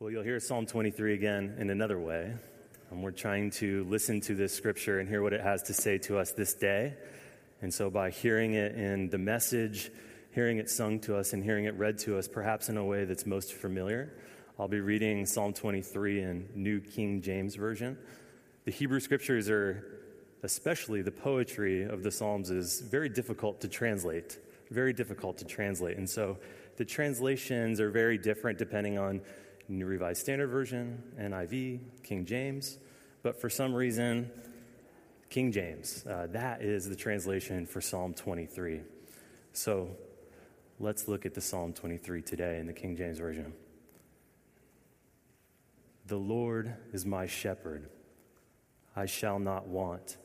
Well, you'll hear Psalm 23 again in another way. And we're trying to listen to this scripture and hear what it has to say to us this day. And so, by hearing it in the message, hearing it sung to us, and hearing it read to us, perhaps in a way that's most familiar, I'll be reading Psalm 23 in New King James Version. The Hebrew scriptures are, especially the poetry of the Psalms, is very difficult to translate. Very difficult to translate. And so, the translations are very different depending on New Revised Standard Version, NIV, King James. But for some reason, King James, uh, that is the translation for Psalm 23. So let's look at the Psalm 23 today in the King James Version. The Lord is my shepherd, I shall not want.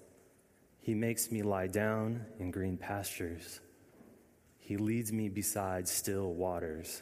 He makes me lie down in green pastures. He leads me beside still waters.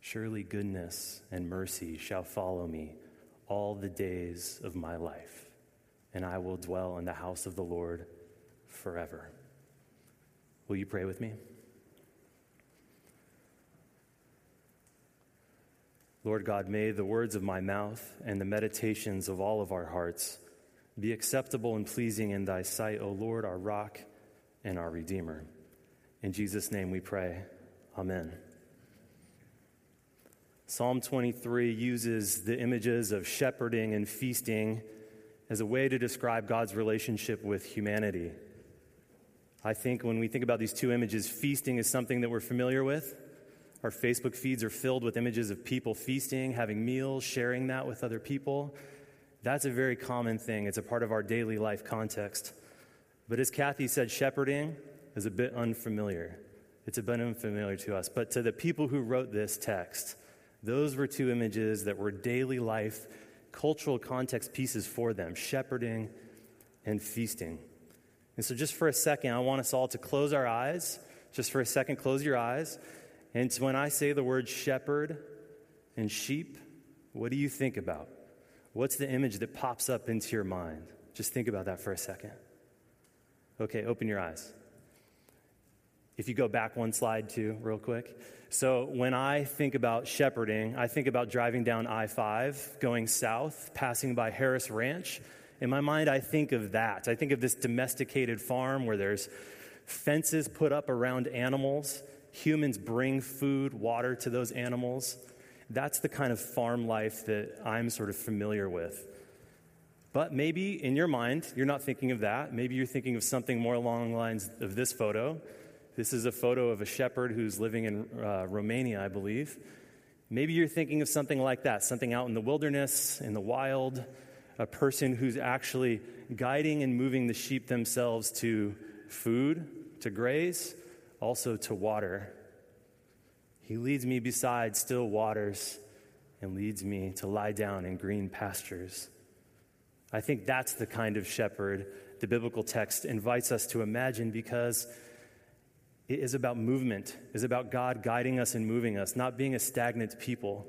Surely goodness and mercy shall follow me all the days of my life, and I will dwell in the house of the Lord forever. Will you pray with me? Lord God, may the words of my mouth and the meditations of all of our hearts be acceptable and pleasing in thy sight, O Lord, our rock and our redeemer. In Jesus' name we pray. Amen. Psalm 23 uses the images of shepherding and feasting as a way to describe God's relationship with humanity. I think when we think about these two images, feasting is something that we're familiar with. Our Facebook feeds are filled with images of people feasting, having meals, sharing that with other people. That's a very common thing. It's a part of our daily life context. But as Kathy said, shepherding is a bit unfamiliar. It's a bit unfamiliar to us. But to the people who wrote this text, those were two images that were daily life, cultural context pieces for them shepherding and feasting. And so, just for a second, I want us all to close our eyes. Just for a second, close your eyes. And when I say the word shepherd and sheep, what do you think about? What's the image that pops up into your mind? Just think about that for a second. Okay, open your eyes. If you go back one slide, too, real quick. So, when I think about shepherding, I think about driving down I 5, going south, passing by Harris Ranch. In my mind, I think of that. I think of this domesticated farm where there's fences put up around animals. Humans bring food, water to those animals. That's the kind of farm life that I'm sort of familiar with. But maybe in your mind, you're not thinking of that. Maybe you're thinking of something more along the lines of this photo. This is a photo of a shepherd who's living in uh, Romania, I believe. Maybe you're thinking of something like that, something out in the wilderness, in the wild, a person who's actually guiding and moving the sheep themselves to food, to graze, also to water. He leads me beside still waters and leads me to lie down in green pastures. I think that's the kind of shepherd the biblical text invites us to imagine because it is about movement, it is about God guiding us and moving us, not being a stagnant people.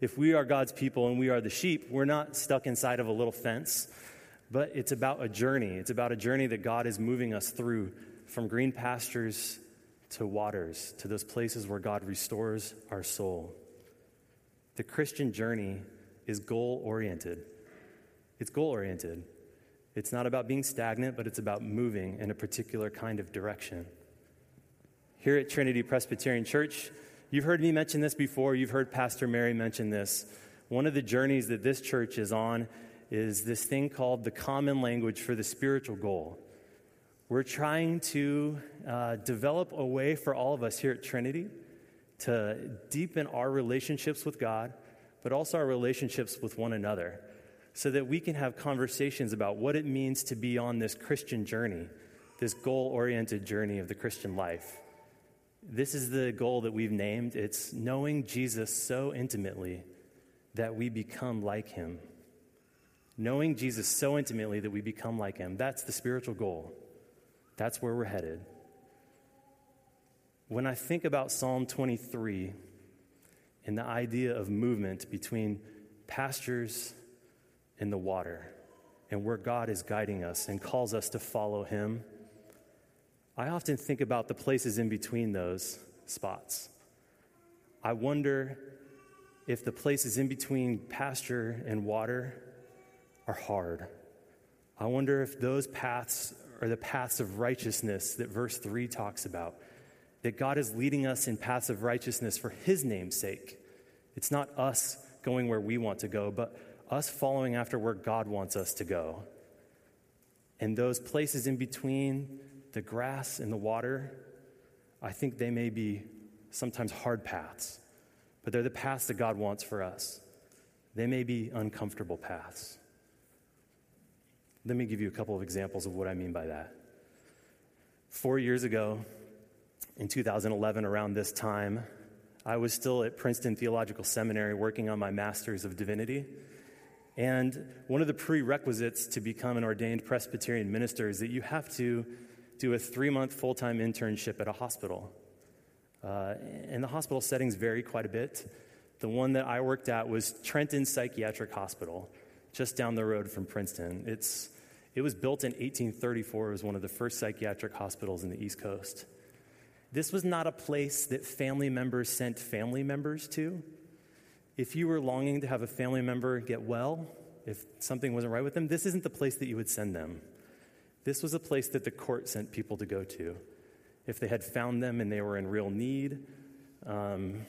If we are God's people and we are the sheep, we're not stuck inside of a little fence, but it's about a journey. It's about a journey that God is moving us through from green pastures to waters, to those places where God restores our soul. The Christian journey is goal oriented. It's goal oriented. It's not about being stagnant, but it's about moving in a particular kind of direction here at Trinity Presbyterian Church. You've heard me mention this before, you've heard Pastor Mary mention this. One of the journeys that this church is on is this thing called the common language for the spiritual goal. We're trying to uh, develop a way for all of us here at Trinity to deepen our relationships with God, but also our relationships with one another, so that we can have conversations about what it means to be on this Christian journey, this goal oriented journey of the Christian life. This is the goal that we've named. It's knowing Jesus so intimately that we become like him. knowing Jesus so intimately that we become like him. That's the spiritual goal. That's where we're headed. When I think about Psalm 23 and the idea of movement between pastures and the water, and where God is guiding us and calls us to follow Him, I often think about the places in between those spots. I wonder if the places in between pasture and water are hard. I wonder if those paths are the paths of righteousness that verse 3 talks about. That God is leading us in paths of righteousness for His name's sake. It's not us going where we want to go, but us following after where God wants us to go. And those places in between the grass and the water, I think they may be sometimes hard paths, but they're the paths that God wants for us. They may be uncomfortable paths. Let me give you a couple of examples of what I mean by that. Four years ago, in 2011, around this time, I was still at Princeton Theological Seminary working on my Master's of Divinity. And one of the prerequisites to become an ordained Presbyterian minister is that you have to do a three month full time internship at a hospital. Uh, and the hospital settings vary quite a bit. The one that I worked at was Trenton Psychiatric Hospital, just down the road from Princeton. It's, it was built in 1834. It was one of the first psychiatric hospitals in the East Coast. This was not a place that family members sent family members to. If you were longing to have a family member get well, if something wasn't right with them, this isn't the place that you would send them. This was a place that the court sent people to go to. If they had found them and they were in real need, um,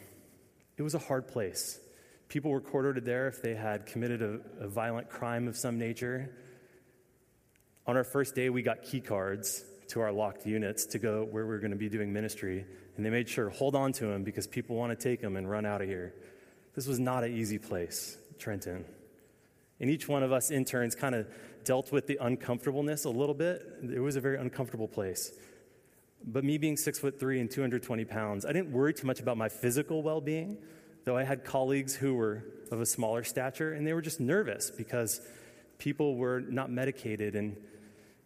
it was a hard place. People were quartered there if they had committed a, a violent crime of some nature. On our first day, we got key cards to our locked units to go where we were going to be doing ministry, and they made sure hold on to them because people want to take them and run out of here. This was not an easy place, Trenton. And each one of us interns kind of dealt with the uncomfortableness a little bit. It was a very uncomfortable place. But me being six foot three and 220 pounds, I didn't worry too much about my physical well being, though I had colleagues who were of a smaller stature and they were just nervous because people were not medicated and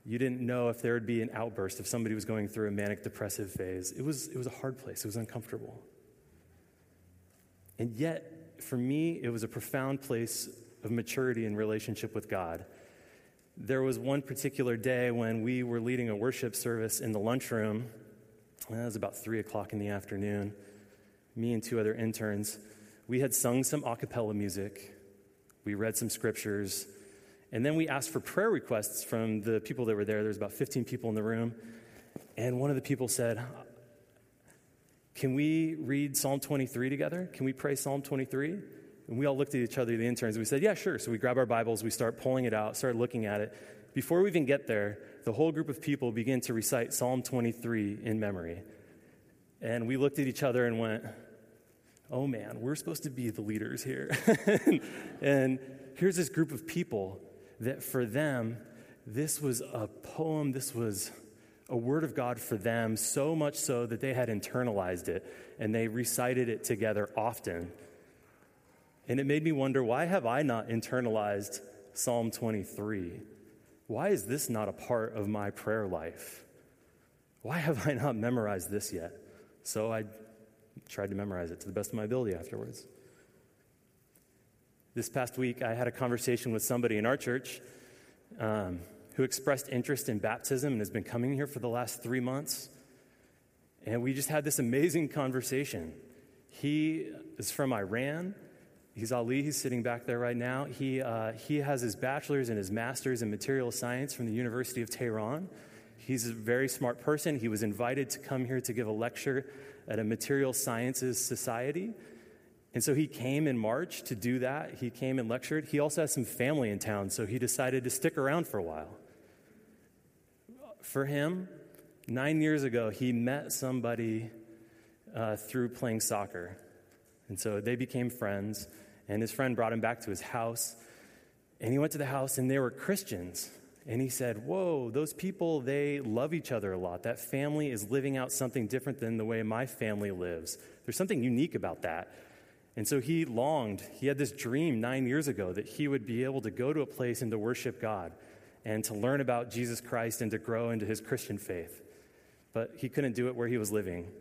you didn't know if there would be an outburst if somebody was going through a manic depressive phase. It was, it was a hard place, it was uncomfortable. And yet, for me, it was a profound place of maturity in relationship with God. There was one particular day when we were leading a worship service in the lunchroom. It was about three o'clock in the afternoon. Me and two other interns, we had sung some a cappella music. We read some scriptures. And then we asked for prayer requests from the people that were there. There was about 15 people in the room. And one of the people said, can we read Psalm 23 together? Can we pray Psalm 23? And we all looked at each other, the interns, and we said, Yeah, sure. So we grab our Bibles, we start pulling it out, start looking at it. Before we even get there, the whole group of people begin to recite Psalm 23 in memory. And we looked at each other and went, Oh man, we're supposed to be the leaders here. and here's this group of people that for them, this was a poem, this was a word of God for them, so much so that they had internalized it and they recited it together often. And it made me wonder why have I not internalized Psalm 23? Why is this not a part of my prayer life? Why have I not memorized this yet? So I tried to memorize it to the best of my ability afterwards. This past week, I had a conversation with somebody in our church. Um, who expressed interest in baptism and has been coming here for the last three months. And we just had this amazing conversation. He is from Iran. He's Ali. He's sitting back there right now. He, uh, he has his bachelor's and his master's in material science from the University of Tehran. He's a very smart person. He was invited to come here to give a lecture at a material sciences society. And so he came in March to do that. He came and lectured. He also has some family in town, so he decided to stick around for a while for him, nine years ago, he met somebody uh, through playing soccer. And so they became friends, and his friend brought him back to his house. And he went to the house, and they were Christians. And he said, Whoa, those people, they love each other a lot. That family is living out something different than the way my family lives. There's something unique about that. And so he longed, he had this dream nine years ago that he would be able to go to a place and to worship God and to learn about Jesus Christ and to grow into his Christian faith. But he couldn't do it where he was living.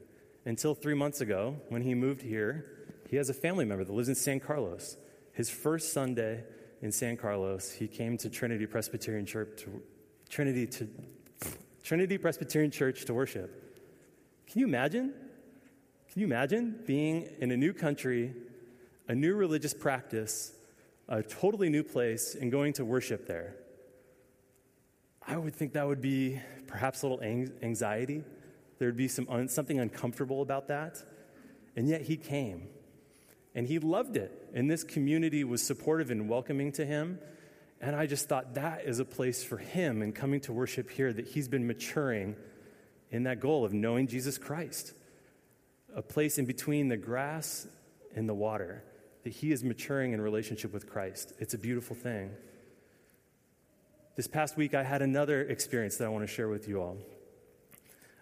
Until three months ago, when he moved here, he has a family member that lives in San Carlos. His first Sunday in San Carlos, he came to Trinity Presbyterian Church to, Trinity to Trinity Presbyterian Church to worship. Can you imagine? Can you imagine being in a new country, a new religious practice, a totally new place, and going to worship there? I would think that would be perhaps a little anxiety. There would be some un- something uncomfortable about that. And yet he came. And he loved it. And this community was supportive and welcoming to him. And I just thought that is a place for him in coming to worship here that he's been maturing in that goal of knowing Jesus Christ. A place in between the grass and the water, that he is maturing in relationship with Christ. It's a beautiful thing. This past week, I had another experience that I want to share with you all.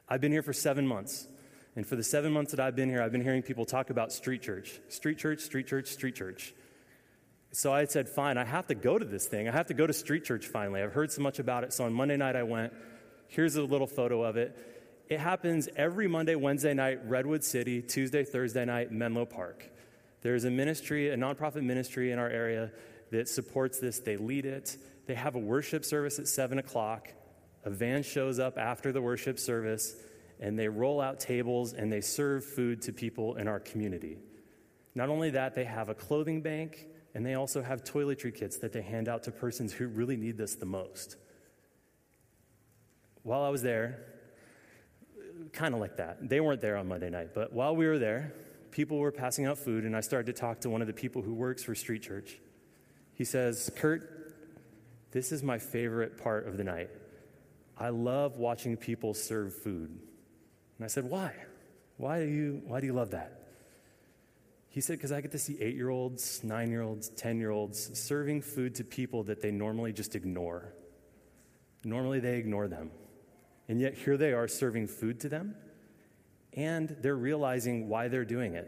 I've been here for seven months. And for the seven months that I've been here, I've been hearing people talk about street church, street church, street church, street church. So I said, fine, I have to go to this thing. I have to go to street church finally. I've heard so much about it. So on Monday night, I went. Here's a little photo of it. It happens every Monday, Wednesday night, Redwood City, Tuesday, Thursday night, Menlo Park. There's a ministry, a nonprofit ministry in our area that supports this. They lead it. They have a worship service at 7 o'clock. A van shows up after the worship service and they roll out tables and they serve food to people in our community. Not only that, they have a clothing bank and they also have toiletry kits that they hand out to persons who really need this the most. While I was there, kind of like that. They weren't there on Monday night, but while we were there, people were passing out food, and I started to talk to one of the people who works for Street Church. He says, Kurt, this is my favorite part of the night. I love watching people serve food. And I said, Why? Why do you, why do you love that? He said, Because I get to see eight year olds, nine year olds, 10 year olds serving food to people that they normally just ignore. Normally they ignore them. And yet here they are serving food to them, and they're realizing why they're doing it.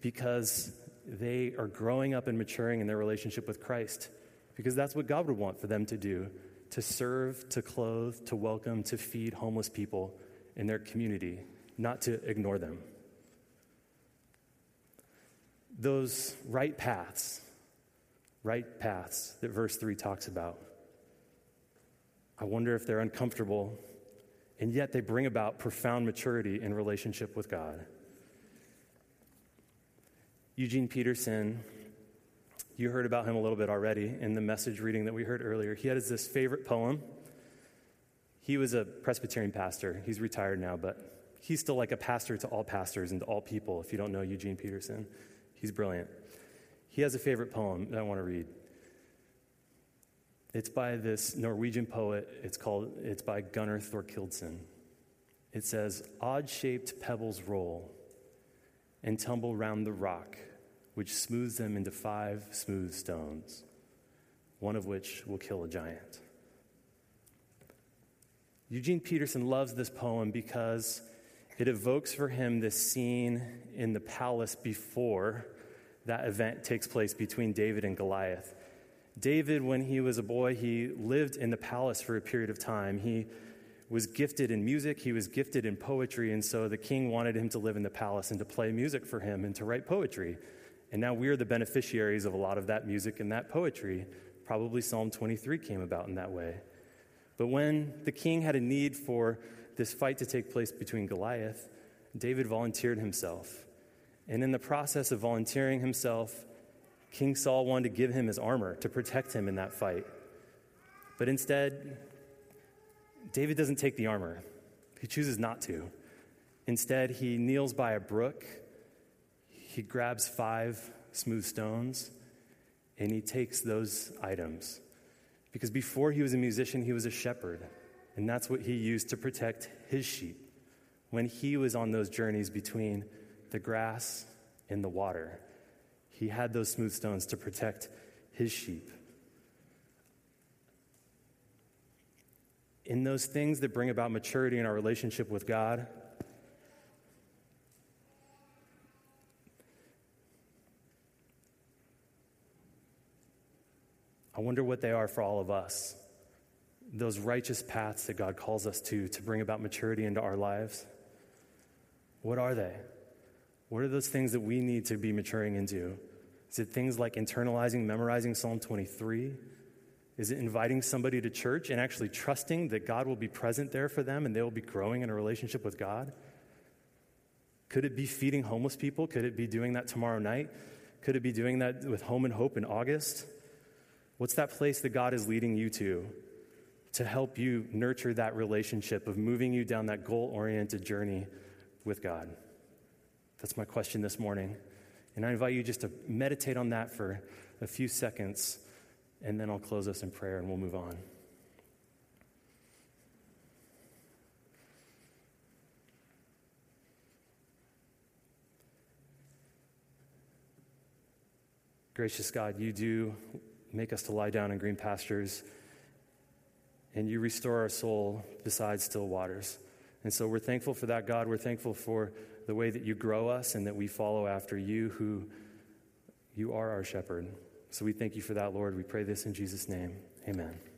Because they are growing up and maturing in their relationship with Christ. Because that's what God would want for them to do to serve, to clothe, to welcome, to feed homeless people in their community, not to ignore them. Those right paths, right paths that verse 3 talks about, I wonder if they're uncomfortable, and yet they bring about profound maturity in relationship with God. Eugene Peterson, you heard about him a little bit already in the message reading that we heard earlier. He had this favorite poem he was a Presbyterian pastor. He's retired now, but he's still like a pastor to all pastors and to all people if you don't know Eugene Peterson. He's brilliant. He has a favorite poem that I want to read. It's by this Norwegian poet. It's called it's by Gunnar Thorkildsen. It says, "Odd-shaped pebbles roll and tumble round the rock, which smooths them into five smooth stones, one of which will kill a giant." Eugene Peterson loves this poem because it evokes for him this scene in the palace before that event takes place between David and Goliath. David, when he was a boy, he lived in the palace for a period of time. He was gifted in music, he was gifted in poetry, and so the king wanted him to live in the palace and to play music for him and to write poetry. And now we're the beneficiaries of a lot of that music and that poetry. Probably Psalm 23 came about in that way. But when the king had a need for this fight to take place between Goliath, David volunteered himself. And in the process of volunteering himself, King Saul wanted to give him his armor to protect him in that fight. But instead, David doesn't take the armor, he chooses not to. Instead, he kneels by a brook, he grabs five smooth stones, and he takes those items because before he was a musician, he was a shepherd. And that's what he used to protect his sheep when he was on those journeys between the grass and the water. He had those smooth stones to protect his sheep. In those things that bring about maturity in our relationship with God, wonder what they are for all of us. Those righteous paths that God calls us to to bring about maturity into our lives. What are they? What are those things that we need to be maturing into? Is it things like internalizing, memorizing Psalm 23? Is it inviting somebody to church and actually trusting that God will be present there for them and they will be growing in a relationship with God? Could it be feeding homeless people? Could it be doing that tomorrow night? Could it be doing that with Home and Hope in August? What's that place that God is leading you to to help you nurture that relationship of moving you down that goal oriented journey with God? That's my question this morning. And I invite you just to meditate on that for a few seconds, and then I'll close us in prayer and we'll move on. Gracious God, you do make us to lie down in green pastures, and you restore our soul beside still waters. And so we're thankful for that, God. We're thankful for the way that you grow us and that we follow after you, who you are our shepherd. So we thank you for that, Lord. We pray this in Jesus' name. Amen.